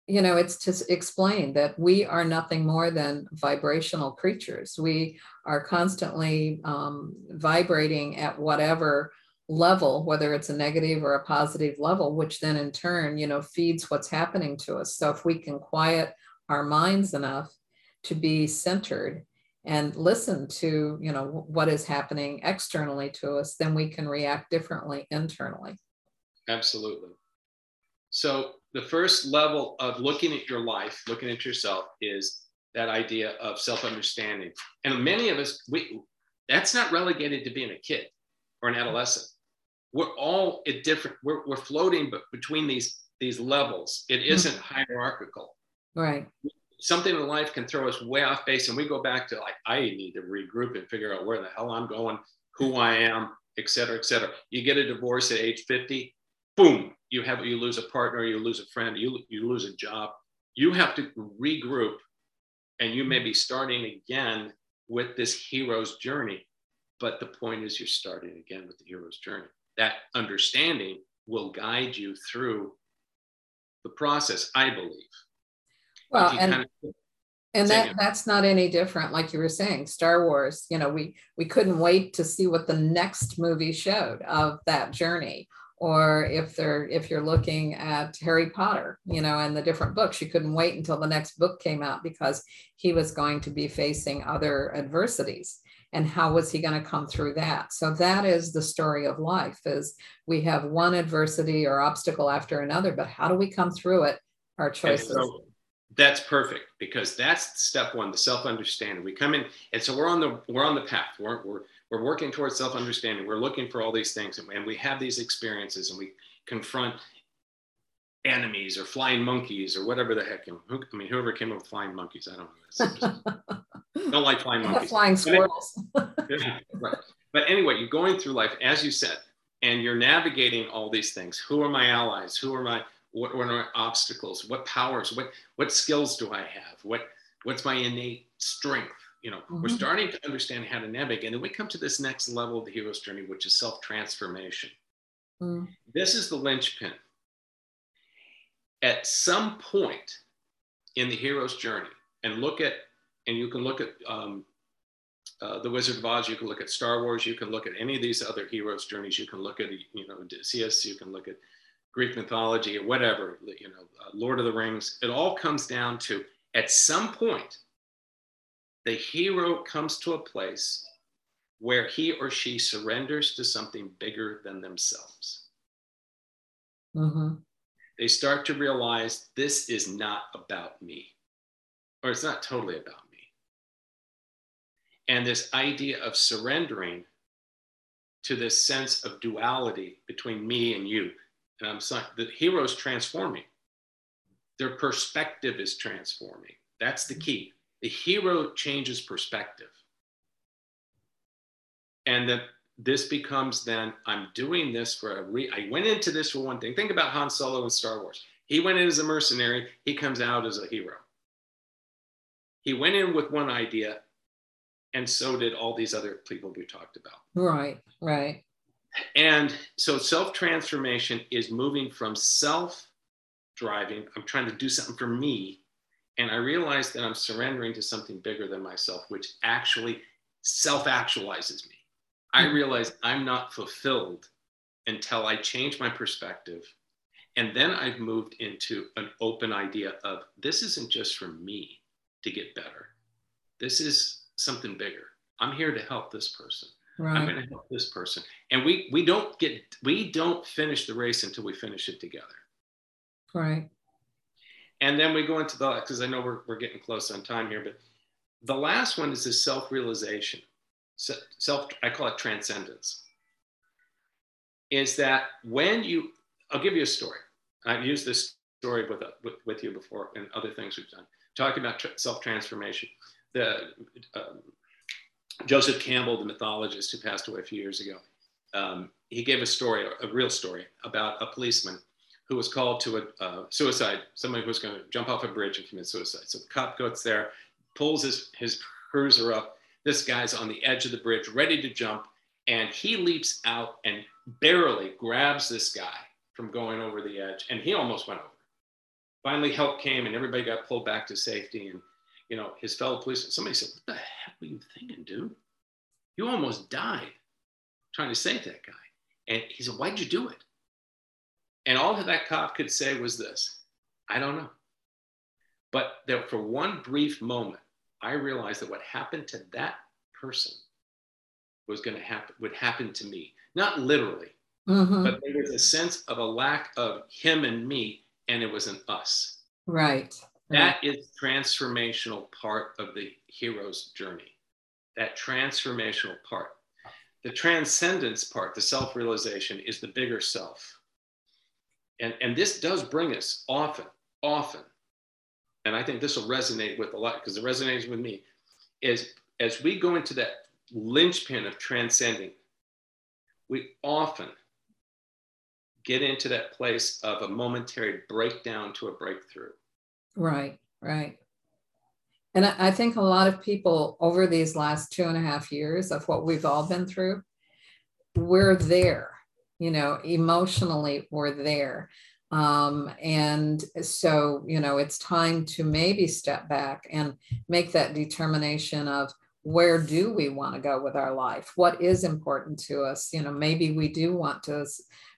[SPEAKER 2] you know, it's to explain that we are nothing more than vibrational creatures. We are constantly um, vibrating at whatever level whether it's a negative or a positive level which then in turn you know feeds what's happening to us so if we can quiet our minds enough to be centered and listen to you know what is happening externally to us then we can react differently internally.
[SPEAKER 3] Absolutely. So the first level of looking at your life looking at yourself is that idea of self-understanding. And many of us we that's not relegated to being a kid or an adolescent. We're all at different we're, we're floating between these these levels it mm-hmm. isn't hierarchical.
[SPEAKER 2] Right.
[SPEAKER 3] Something in life can throw us way off base, and we go back to like, I need to regroup and figure out where the hell I'm going, who I am, et cetera, et cetera. You get a divorce at age 50, boom, you have you lose a partner, you lose a friend, you you lose a job. You have to regroup, and you may be starting again with this hero's journey. But the point is, you're starting again with the hero's journey. That understanding will guide you through the process, I believe.
[SPEAKER 2] Well, and kind of and that that's not any different like you were saying star wars you know we we couldn't wait to see what the next movie showed of that journey. Or if they're if you're looking at harry potter you know and the different books you couldn't wait until the next book came out because he was going to be facing other adversities. And how was he going to come through that? So that is the story of life is we have one adversity or obstacle after another but how do we come through it? Our choices
[SPEAKER 3] that's perfect because that's step one the self-understanding. We come in and so we're on the we're on the path. We're, we're, we're working towards self-understanding. We're looking for all these things and, and we have these experiences and we confront enemies or flying monkeys or whatever the heck i mean whoever came up with flying monkeys i don't know. Don't like flying monkeys.
[SPEAKER 2] flying squirrels.
[SPEAKER 3] right. but anyway you're going through life as you said and you're navigating all these things. Who are my allies? Who are my what, what are obstacles? What powers? What what skills do I have? What what's my innate strength? You know, mm-hmm. we're starting to understand how to navigate, and then we come to this next level of the hero's journey, which is self transformation. Mm. This is the linchpin. At some point in the hero's journey, and look at, and you can look at um, uh, the Wizard of Oz, you can look at Star Wars, you can look at any of these other heroes' journeys, you can look at, you know, Odysseus, you can look at Greek mythology or whatever, you know, uh, Lord of the Rings, it all comes down to at some point, the hero comes to a place where he or she surrenders to something bigger than themselves. Mm-hmm. they start to realize this is not about me, or it's not totally about me. And this idea of surrendering to this sense of duality between me and you. Um, Saying the hero's transforming. Their perspective is transforming. That's the key. The hero changes perspective. And that this becomes then, I'm doing this for a re I went into this for one thing. Think about Han Solo in Star Wars. He went in as a mercenary, he comes out as a hero. He went in with one idea, and so did all these other people we talked about.
[SPEAKER 2] Right, right.
[SPEAKER 3] And so self transformation is moving from self driving, I'm trying to do something for me, and I realize that I'm surrendering to something bigger than myself, which actually self actualizes me. I hmm. realize I'm not fulfilled until I change my perspective. And then I've moved into an open idea of this isn't just for me to get better. This is something bigger. I'm here to help this person. Right. I'm going to help this person. And we we don't get we don't finish the race until we finish it together.
[SPEAKER 2] Right.
[SPEAKER 3] And then we go into the, because I know we're, we're getting close on time here, but the last one is this self realization. Self, I call it transcendence. Is that when you, I'll give you a story. I've used this story with, with, with you before and other things we've done, talking about tra- self transformation. The um, Joseph Campbell, the mythologist who passed away a few years ago, um, he gave a story, a real story, about a policeman who was called to a uh, suicide, somebody who was going to jump off a bridge and commit suicide. So the cop goes there, pulls his, his cruiser up. This guy's on the edge of the bridge, ready to jump, and he leaps out and barely grabs this guy from going over the edge, and he almost went over. Finally, help came, and everybody got pulled back to safety. And you know, his fellow policeman, somebody said, "What the heck were you thinking, dude? You almost died trying to save that guy." And he said, "Why'd you do it?" And all that cop could say was this I don't know. But that for one brief moment, I realized that what happened to that person was going to happen, would happen to me. Not literally, mm-hmm. but there was a sense of a lack of him and me, and it was an us.
[SPEAKER 2] Right. Hmm.
[SPEAKER 3] That is transformational part of the hero's journey. That transformational part. The transcendence part, the self realization, is the bigger self and, and this does bring us often, often, and I think this will resonate with a lot because it resonates with me, is as we go into that linchpin of transcending, we often get into that place of a momentary breakdown to a breakthrough.
[SPEAKER 2] Right, right. And I think a lot of people over these last two and a half years of what we've all been through, we're there you know emotionally we're there. Um, and so you know it's time to maybe step back and make that determination of where do we want to go with our life? What is important to us? You know maybe we do want to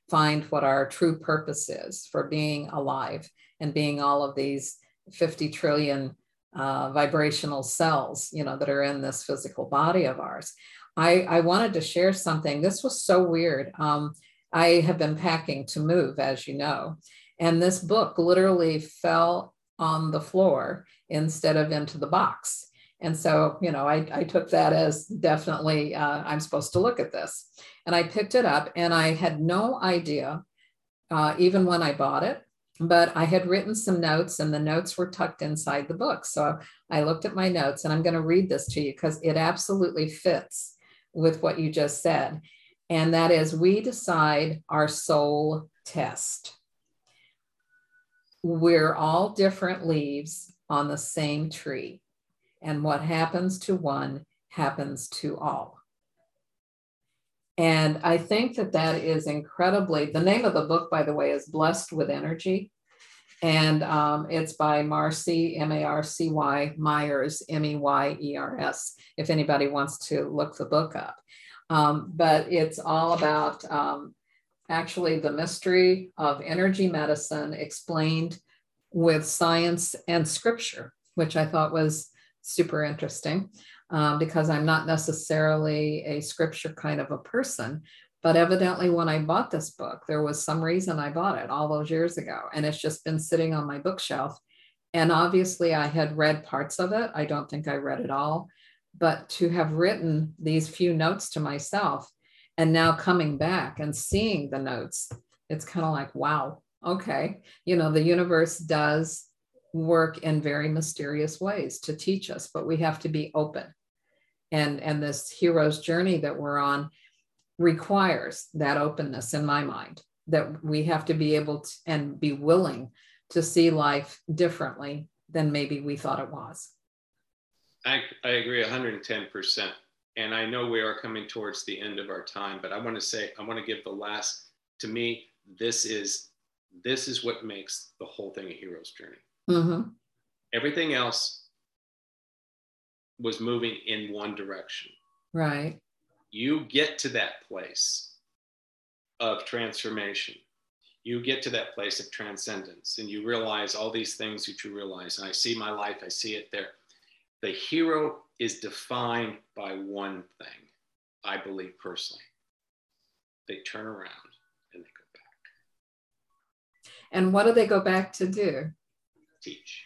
[SPEAKER 2] find what our true purpose is for being alive and being all of these 50 trillion uh, vibrational cells you know that are in this physical body of ours I, I wanted to share something. This was so weird. Um, I have been packing to move, as you know. And this book literally fell on the floor instead of into the box. And so, you know, I, I took that as definitely uh, I'm supposed to look at this. And I picked it up and I had no idea, uh, even when I bought it, but I had written some notes and the notes were tucked inside the book. So I looked at my notes and I'm going to read this to you because it absolutely fits with what you just said and that is we decide our soul test. We're all different leaves on the same tree, and what happens to one happens to all. And I think that that is incredibly, the name of the book, by the way, is Blessed with Energy. And um, it's by Marcy, M A R C Y, Myers, M E Y E R S, if anybody wants to look the book up. Um, but it's all about um, actually the mystery of energy medicine explained with science and scripture, which I thought was super interesting um, because I'm not necessarily a scripture kind of a person, But evidently, when I bought this book, there was some reason I bought it all those years ago. And it's just been sitting on my bookshelf. And obviously, I had read parts of it. I don't think I read it all. But to have written these few notes to myself and now coming back and seeing the notes, it's kind of like, wow, okay. You know, the universe does work in very mysterious ways to teach us, but we have to be open. And, and this hero's journey that we're on requires that openness in my mind that we have to be able to and be willing to see life differently than maybe we thought it was.
[SPEAKER 3] I, I agree 110%. And I know we are coming towards the end of our time, but I want to say, I want to give the last, to me, this is, this is what makes the whole thing a hero's journey. Mm-hmm. Everything else was moving in one direction.
[SPEAKER 2] Right.
[SPEAKER 3] You get to that place of transformation. You get to that place of transcendence and you realize all these things that you realize. And I see my life, I see it there. The hero is defined by one thing, I believe personally. They turn around and they go back.
[SPEAKER 2] And what do they go back to do?
[SPEAKER 3] Teach.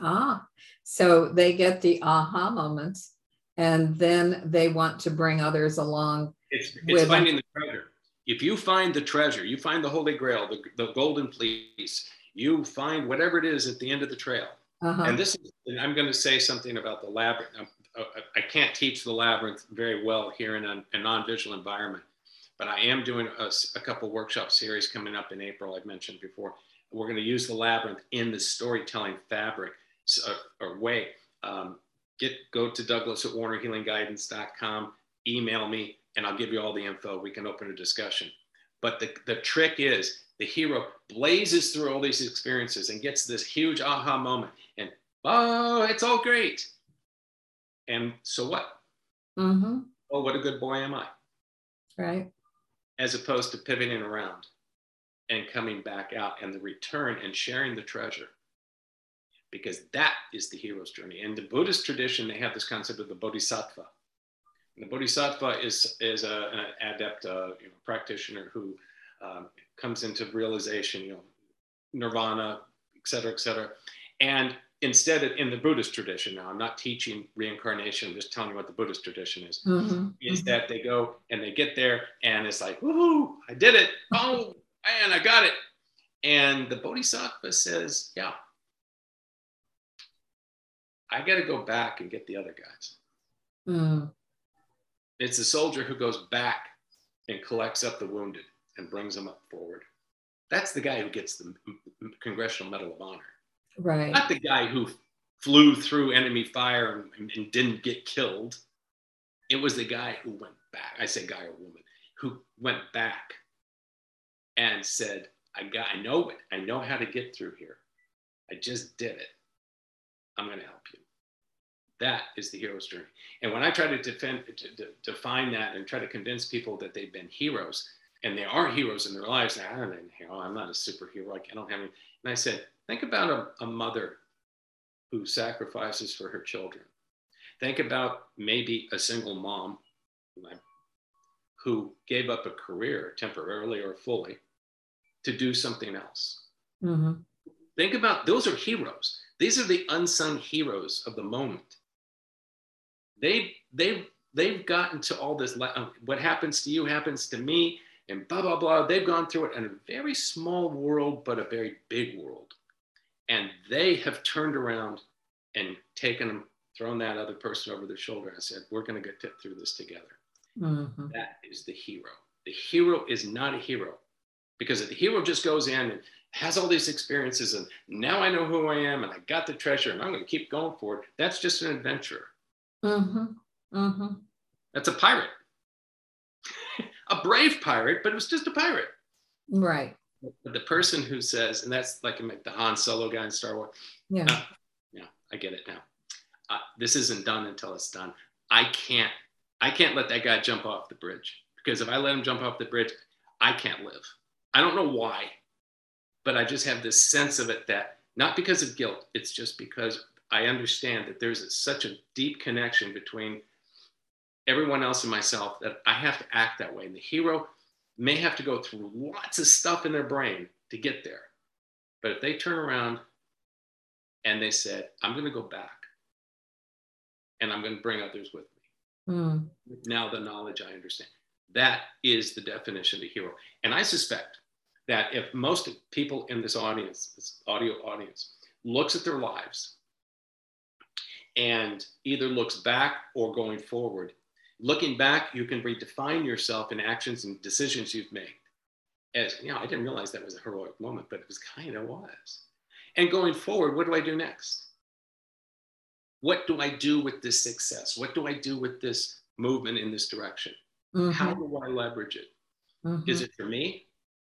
[SPEAKER 2] Ah, so they get the aha moments and then they want to bring others along.
[SPEAKER 3] It's, it's finding them. the treasure. If you find the treasure, you find the Holy Grail, the, the golden fleece, you find whatever it is at the end of the trail. Uh-huh. And this is, and I'm going to say something about the labyrinth. Uh, I can't teach the labyrinth very well here in a, a non-visual environment, but I am doing a, a couple workshop series coming up in April. I've mentioned before. We're going to use the labyrinth in the storytelling fabric or, uh, or way. Um, get go to Douglas at warnerhealingguidance.com, email me, and I'll give you all the info. We can open a discussion. But the, the trick is the hero blazes through all these experiences and gets this huge aha moment. And oh, it's all great. And so what? Mm-hmm. Oh, what a good boy am I?
[SPEAKER 2] Right.
[SPEAKER 3] As opposed to pivoting around and coming back out and the return and sharing the treasure because that is the hero's journey. In the Buddhist tradition, they have this concept of the bodhisattva. And the bodhisattva is, is a, an adept uh, you know, practitioner who um, comes into realization, you know, nirvana, et cetera, et cetera. And instead, in the Buddhist tradition, now I'm not teaching reincarnation, I'm just telling you what the Buddhist tradition is, mm-hmm. is mm-hmm. that they go and they get there and it's like, woohoo, I did it. Oh, man, I got it. And the bodhisattva says, yeah, I got to go back and get the other guys. Mm. It's the soldier who goes back and collects up the wounded and brings them up forward. That's the guy who gets the Congressional Medal of Honor.
[SPEAKER 2] Right.
[SPEAKER 3] Not the guy who flew through enemy fire and, and didn't get killed. It was the guy who went back. I say guy or woman who went back and said, I got, I know it. I know how to get through here. I just did it. I'm going to help you. That is the hero's journey. And when I try to defend, to, to, define that and try to convince people that they've been heroes, and they are heroes in their lives, I don't know, I'm not a superhero. I don't have any. And I said, think about a, a mother who sacrifices for her children. Think about maybe a single mom who gave up a career temporarily or fully to do something else. Mm-hmm. Think about those are heroes. These are the unsung heroes of the moment. They they they've gotten to all this. Uh, what happens to you happens to me, and blah blah blah. They've gone through it in a very small world, but a very big world, and they have turned around and taken them, thrown that other person over their shoulder, and said, "We're going to get through this together." Mm-hmm. That is the hero. The hero is not a hero because if the hero just goes in and has all these experiences and now I know who I am and I got the treasure and I'm going to keep going for it. That's just an adventurer. Mm-hmm. Mm-hmm. That's a pirate. a brave pirate, but it was just a pirate.
[SPEAKER 2] Right.
[SPEAKER 3] But the person who says, and that's like the Han Solo guy in Star Wars.
[SPEAKER 2] Yeah. Uh,
[SPEAKER 3] yeah, I get it now. Uh, this isn't done until it's done. I can't, I can't let that guy jump off the bridge because if I let him jump off the bridge, I can't live. I don't know why, but I just have this sense of it that not because of guilt, it's just because I understand that there's such a deep connection between everyone else and myself that I have to act that way. And the hero may have to go through lots of stuff in their brain to get there. But if they turn around and they said, I'm going to go back and I'm going to bring others with me. Mm. Now, the knowledge I understand. That is the definition of a hero. And I suspect that if most people in this audience, this audio audience, looks at their lives and either looks back or going forward, looking back, you can redefine yourself in actions and decisions you've made. As you know, I didn't realize that was a heroic moment, but it was kind of was. And going forward, what do I do next? What do I do with this success? What do I do with this movement in this direction? Mm-hmm. How do I leverage it? Mm-hmm. Is it for me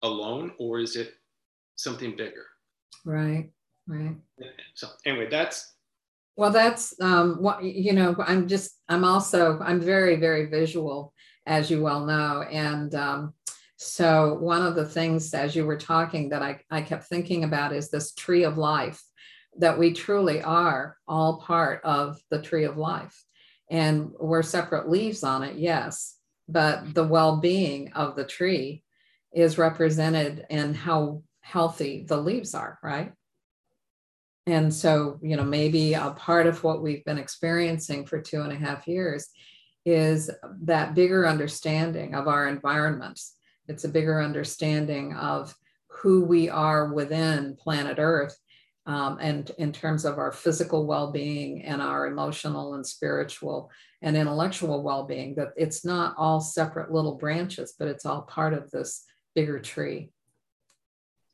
[SPEAKER 3] alone or is it something bigger?
[SPEAKER 2] Right, right.
[SPEAKER 3] So, anyway, that's
[SPEAKER 2] well, that's um, what you know. I'm just, I'm also, I'm very, very visual, as you well know, and um, so one of the things, as you were talking, that I, I kept thinking about is this tree of life, that we truly are all part of the tree of life, and we're separate leaves on it, yes, but the well-being of the tree is represented in how healthy the leaves are, right? And so, you know, maybe a part of what we've been experiencing for two and a half years is that bigger understanding of our environments. It's a bigger understanding of who we are within planet Earth um, and in terms of our physical well-being and our emotional and spiritual and intellectual well-being that it's not all separate little branches but it's all part of this bigger tree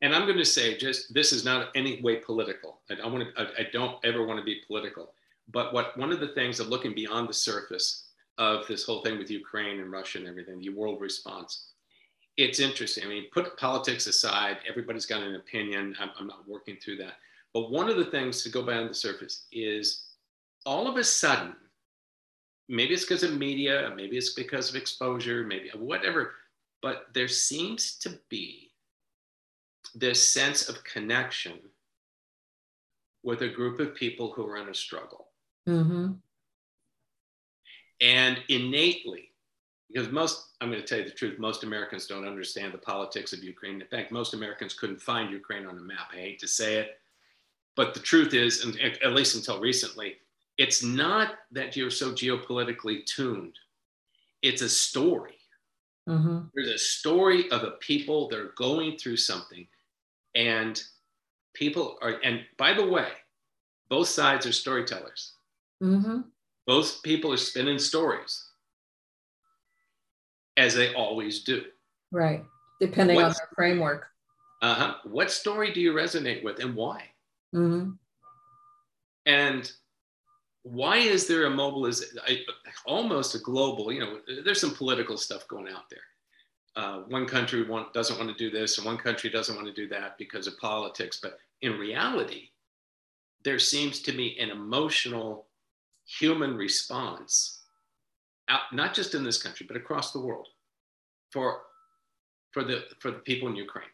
[SPEAKER 3] and I'm going to say, just this is not any way political. I don't want to. I, don't ever want to be political. But what one of the things of looking beyond the surface of this whole thing with Ukraine and Russia and everything, the world response, it's interesting. I mean, put politics aside. Everybody's got an opinion. I'm, I'm not working through that. But one of the things to go beyond the surface is all of a sudden, maybe it's because of media, maybe it's because of exposure, maybe whatever, but there seems to be this sense of connection with a group of people who are in a struggle. Mm-hmm. And innately, because most, I'm going to tell you the truth, most Americans don't understand the politics of Ukraine. In fact, most Americans couldn't find Ukraine on a map. I hate to say it. But the truth is, and at least until recently, it's not that you're so geopolitically tuned, it's a story. Mm-hmm. There's a story of a people that are going through something and people are, and by the way, both sides are storytellers. Mm-hmm. Both people are spinning stories, as they always do.
[SPEAKER 2] Right, depending what, on their framework.
[SPEAKER 3] Uh huh. What story do you resonate with, and why? Mm-hmm. And why is there a mobilization, almost a global? You know, there's some political stuff going out there uh, one country want, doesn't want to do this and one country doesn't want to do that because of politics. But in reality, there seems to be an emotional human response, out, not just in this country, but across the world for, for, the, for the people in Ukraine.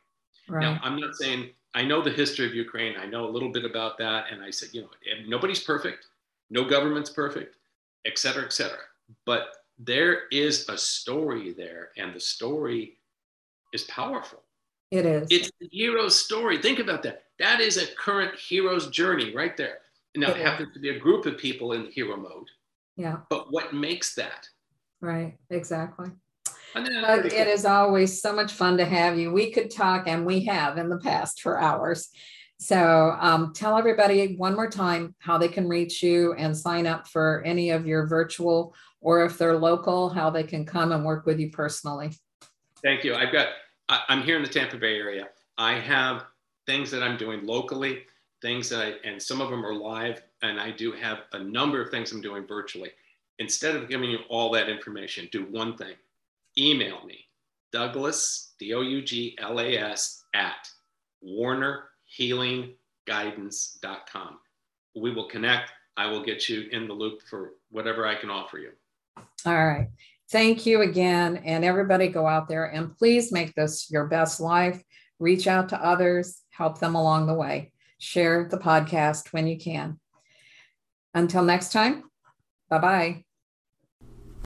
[SPEAKER 3] Right. Now, I'm not saying I know the history of Ukraine. I know a little bit about that. And I said, you know, nobody's perfect. No government's perfect, et cetera, et cetera. But there is a story there, and the story is powerful.
[SPEAKER 2] It is.
[SPEAKER 3] It's the hero's story. Think about that. That is a current hero's journey right there. Now, it, it happens to be a group of people in hero mode.
[SPEAKER 2] Yeah.
[SPEAKER 3] But what makes that?
[SPEAKER 2] Right, exactly. But it is always so much fun to have you. We could talk, and we have in the past for hours. So um, tell everybody one more time how they can reach you and sign up for any of your virtual or if they're local, how they can come and work with you personally.
[SPEAKER 3] Thank you. I've got, I'm here in the Tampa Bay area. I have things that I'm doing locally, things that I, and some of them are live, and I do have a number of things I'm doing virtually. Instead of giving you all that information, do one thing email me, Douglas, D O U G L A S, at warnerhealingguidance.com. We will connect. I will get you in the loop for whatever I can offer you.
[SPEAKER 2] All right. Thank you again. And everybody go out there and please make this your best life. Reach out to others, help them along the way. Share the podcast when you can. Until next time, bye bye.